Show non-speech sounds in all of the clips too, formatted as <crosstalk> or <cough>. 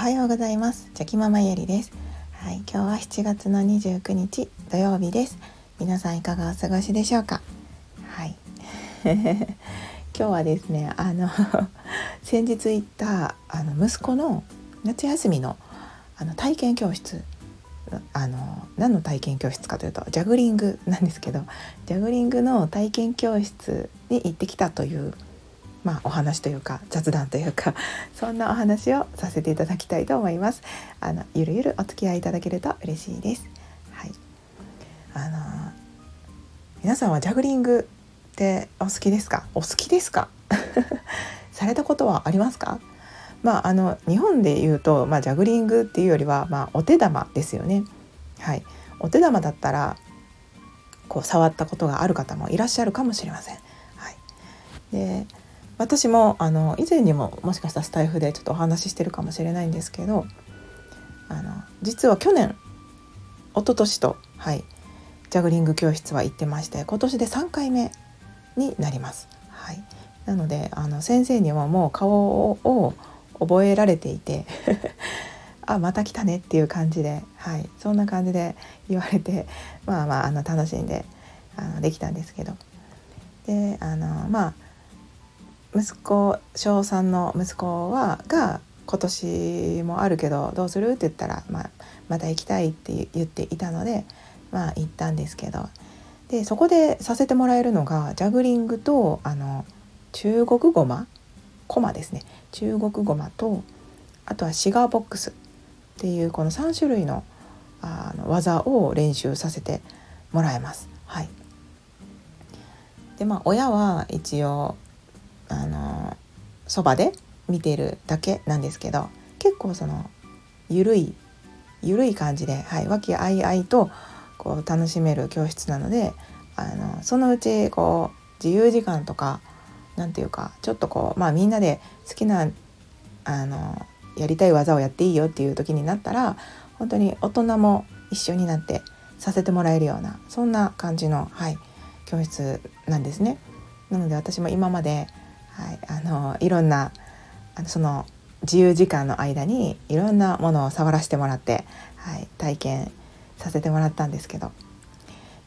はようございます。チョキママゆりです。はい、今日は7月の29日土曜日です。皆さんいかがお過ごしでしょうか？はい。<laughs> 今日はですねあの <laughs> 先日行ったあの息子の夏休みのあの体験教室あの何の体験教室かというとジャグリングなんですけどジャグリングの体験教室に行ってきたというまあ、お話というか雑談というか <laughs> そんなお話をさせていただきたいと思います。あのゆるゆるお付き合いいただけると嬉しいです。はい。あの皆さんはジャグリングってお好きですか？お好きですか？<laughs> されたことはありますか？まああの日本で言うとまあジャグリングっていうよりはまあお手玉ですよね。はい。お手玉だったらこう触ったことがある方もいらっしゃるかもしれません。はい。で。私もあの以前にももしかしたらスタイフでちょっとお話ししてるかもしれないんですけどあの実は去年一昨年とはいジャグリング教室は行ってまして今年で3回目になります。はい、なのであの先生にはもう顔を覚えられていて <laughs> あまた来たねっていう感じで、はい、そんな感じで言われてまあまああの楽しんであのできたんですけど。であのまあ息子小3の息子はが今年もあるけどどうする？って言ったら、まあ、また行きたいって言っていたのでまあ行ったんですけど。でそこでさせてもらえるのがジャグリングとあの中国ごまコマですね。中国ごまとあとはシガーボックスっていうこの3種類のあの技を練習させてもらえます。はい、でまあ親は一応あのそばで見てるだけなんですけど結構そのゆるいゆるい感じで、はい、和気あいあいとこう楽しめる教室なのであのそのうちこう自由時間とか何て言うかちょっとこうまあみんなで好きなあのやりたい技をやっていいよっていう時になったら本当に大人も一緒になってさせてもらえるようなそんな感じの、はい、教室なんですね。なので私も今まではい、あのいろんなその自由時間の間にいろんなものを触らせてもらって、はい、体験させてもらったんですけど。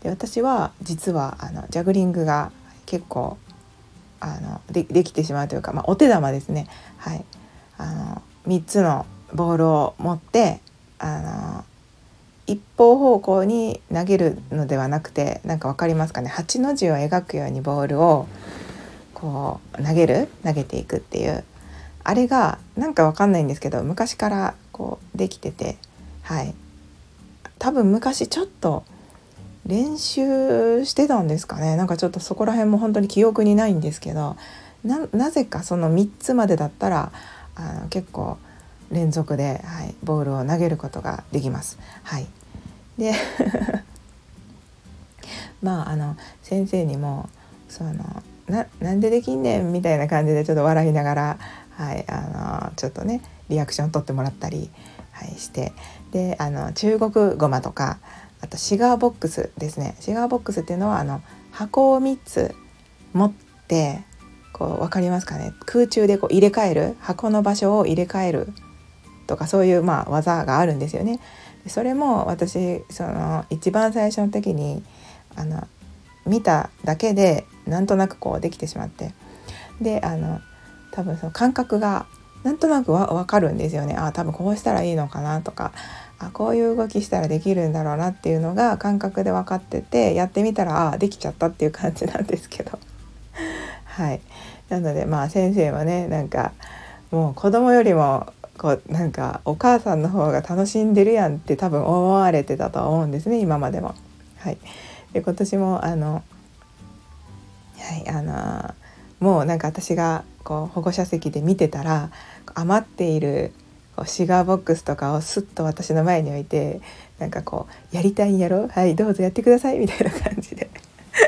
で私は実はあのジャグリングが結構あのでできてしまうというか、まあ、お手玉ですね、はい、あの3つのボールを持ってあの一方方向に投げるのではなくて何か分かりますかね？8の字を描くようにボールをこう投げる投げていくっていうあれがなんかわかんないんですけど昔からこうできててはい。多分昔ちょっと練習してたんですかね。なんかちょっとそこら辺も本当に記憶にないんですけどなぜかその3つまでだったらあの結構連続で、はい、ボールを投げることができます。はい、で <laughs> まああの先生にもそのななんでできんねんみたいな感じでちょっと笑いながら、はい、あのちょっとねリアクション取ってもらったり、はい、して。であの中国ごまとかあとシガーボックスですね。シガーボックスっていうのはあの箱を3つ持ってこう分かりますかね？空中でこう入れ替える箱の場所を入れ替えるとかそういうまあ技があるんですよね。それも私その一番最初の時にあの見ただけでなんとなくこうできてしまって。であの多分その感覚がなんとなくわ分かるんですよね。あ多分こうしたらいいのかなとか。あこういう動きしたらできるんだろうなっていうのが感覚で分かっててやってみたらあできちゃったっていう感じなんですけど。<laughs> はい。なのでまあ先生はねなんかもう子供よりもこうなんかお母さんの方が楽しんでるやんって多分思われてたと思うんですね今までも。はい、で今年もあのはいあのもうなんか私がこう保護者席で見てたら余っているこうシガーボックスとかをスッと私の前に置いてなんかこう「やりたいんやろ？はいどうぞやってください」みたいな感じで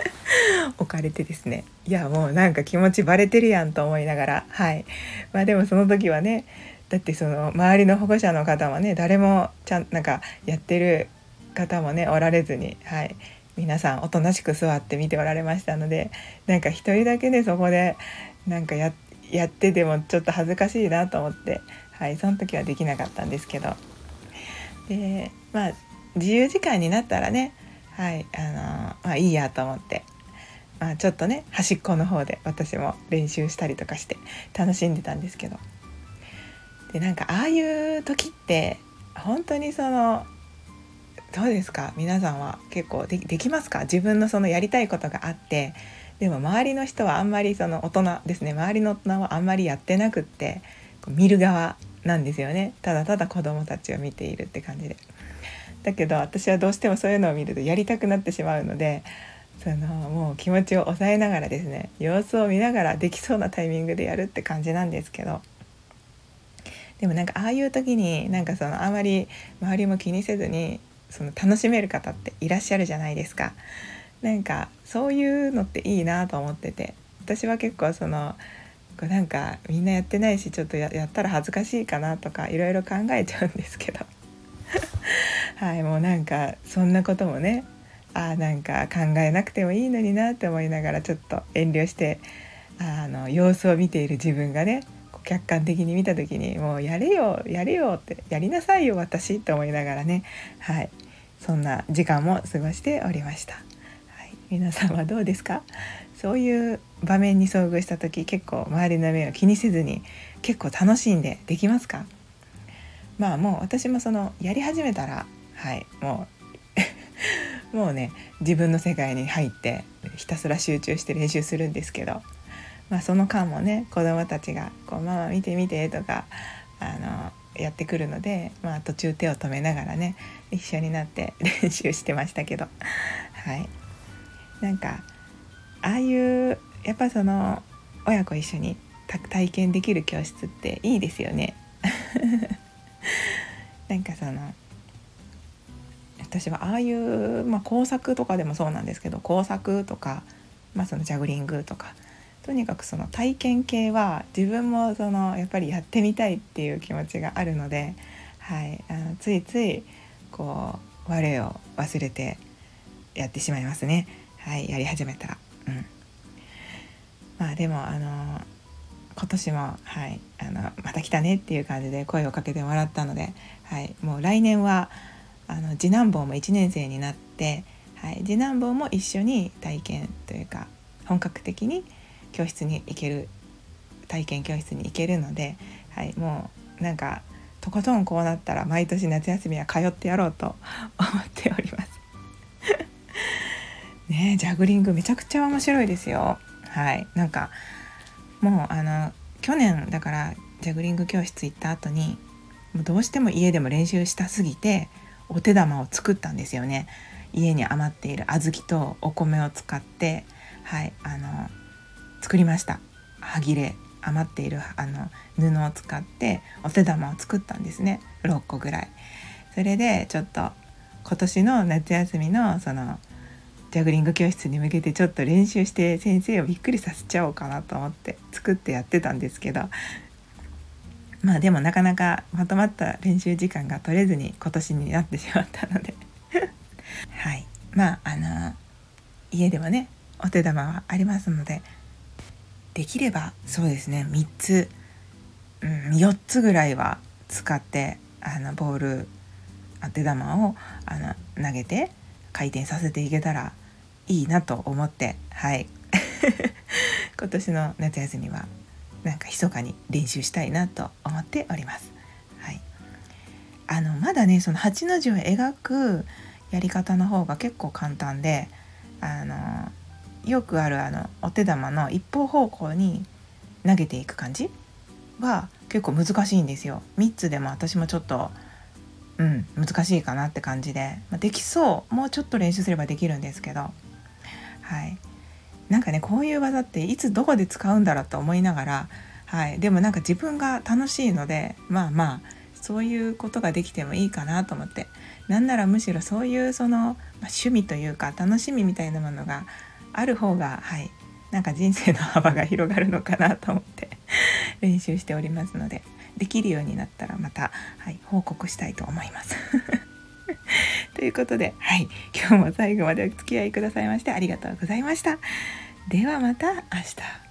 <laughs> 置かれてですね。いやもうなんか気持ちバレてるやんと思いながらはい。まあでもその時はねだってその周りの保護者の方はね誰もちゃんなんかやってる方もねおられずにはい。皆さんおとなしく座って見ておられましたのでなんか一人だけでそこでなんかやってでもちょっと恥ずかしいなと思って、はいその時はできなかったんですけど。でまあ自由時間になったらねはいあのまあいいやと思って、まあ、ちょっとね端っこの方で私も練習したりとかして楽しんでたんですけど。でなんかああいう時って本当にそのどうですか？皆さんは結構できますか？自分のそのやりたいことがあって。でも周りの人はあんまりその大人ですね。周りの大人はあんまりやってなくって見る側なんですよね。ただただ子供たちを見ているって感じで。だけど私はどうしてもそういうのを見るとやりたくなってしまうのでそのもう気持ちを抑えながらですね様子を見ながらできそうなタイミングでやるって感じなんですけど。でもなんかああいう時になんかそのあまり周りも気にせずにその楽しめる方っていらっしゃるじゃないですか。なんかそういうのっていいなと思ってて私は結構そのなんかみんなやってないしちょっとやったら恥ずかしいかなとかいろいろ考えちゃうんですけど <laughs> はいもうなんかそんなこともねあなんか考えなくてもいいのになって思いながらちょっと遠慮してあの様子を見ている自分がね客観的に見た時にもうやれよやれよってやりなさいよ私って思いながらね。はい。そんな時間も過ごしておりました、はい、皆さんはどうですか？そういう場面に遭遇した時結構周りの目を気にせずに結構楽しんでできますか？まあもう私もそのやり始めたらはい。もう <laughs> もうね自分の世界に入ってひたすら集中して練習するんですけどまあ、その間もね子どもたちがこう「ママ見て見て」とかあのやってくるので、まあ、途中手を止めながらね一緒になって練習してましたけど。はい。なんかああいうやっぱその親子一緒に体験できる教室っていいですよね。<laughs> なんかその私はああいう、まあ、工作とかでもそうなんですけど工作とか、まあ、そのジャグリングとかとにかくその体験系は自分もそのやっぱりやってみたいっていう気持ちがあるので、はい、あのついついこう我を忘れてやってしまいますね、はい、やり始めたら。うん、まあでもあの今年も、はい、あのまた来たねっていう感じで声をかけてもらったので、はい、もう来年はあの次男坊も1年生になって、はい、次男坊も一緒に体験というか本格的に教室に行ける体験教室に行けるので、はい、もうなんかとことんこうなったら毎年夏休みは通ってやろうと <laughs> 思っております。<laughs> ねジャグリングめちゃくちゃ面白いですよ。はいなんかもうあの去年だからジャグリング教室行った後にもうどうしても家でも練習したすぎてお手玉を作ったんですよね。家に余っている小豆とお米を使ってはいあの作りました。歯切れ余っているあの布を使ってお手玉を作ったんですね。6個ぐらい。それでちょっと今年の夏休みのそのジャグリング教室に向けてちょっと練習して先生をびっくりさせちゃおうかなと思って作ってやってたんですけど。まあでもなかなかまとまった練習時間が取れずに今年になってしまったので。<laughs> はい。まああの家でもねお手玉はありますのでできればそうですね。3つ、うん、4つぐらいは使ってあのボール当て玉をあの投げて回転させていけたらいいなと思ってはい。<laughs> 今年の夏休みはなんか密かに練習したいなと思っております。はい、あのまだねその8の字を描くやり方の方が結構簡単であのよくあるあのお手玉の一方方向に投げていく感じは結構難しいんですよ。3つでも私もちょっとうん難しいかなって感じで、まあ、できそう。もうちょっと練習すればできるんですけど。はい。なんかねこういう技っていつどこで使うんだろうと思いながら、はい、でもなんか自分が楽しいのでまあまあそういうことができてもいいかなと思って。なんならむしろそういうその、まあ、趣味というか楽しみみたいなものがある方がはいなんか人生の幅が広がるのかなと思って <laughs> 練習しておりますのでできるようになったらまた、はい、報告したいと思います。<laughs> ということで、はい、今日も最後までお付き合いくださいましてありがとうございました。ではまた明日。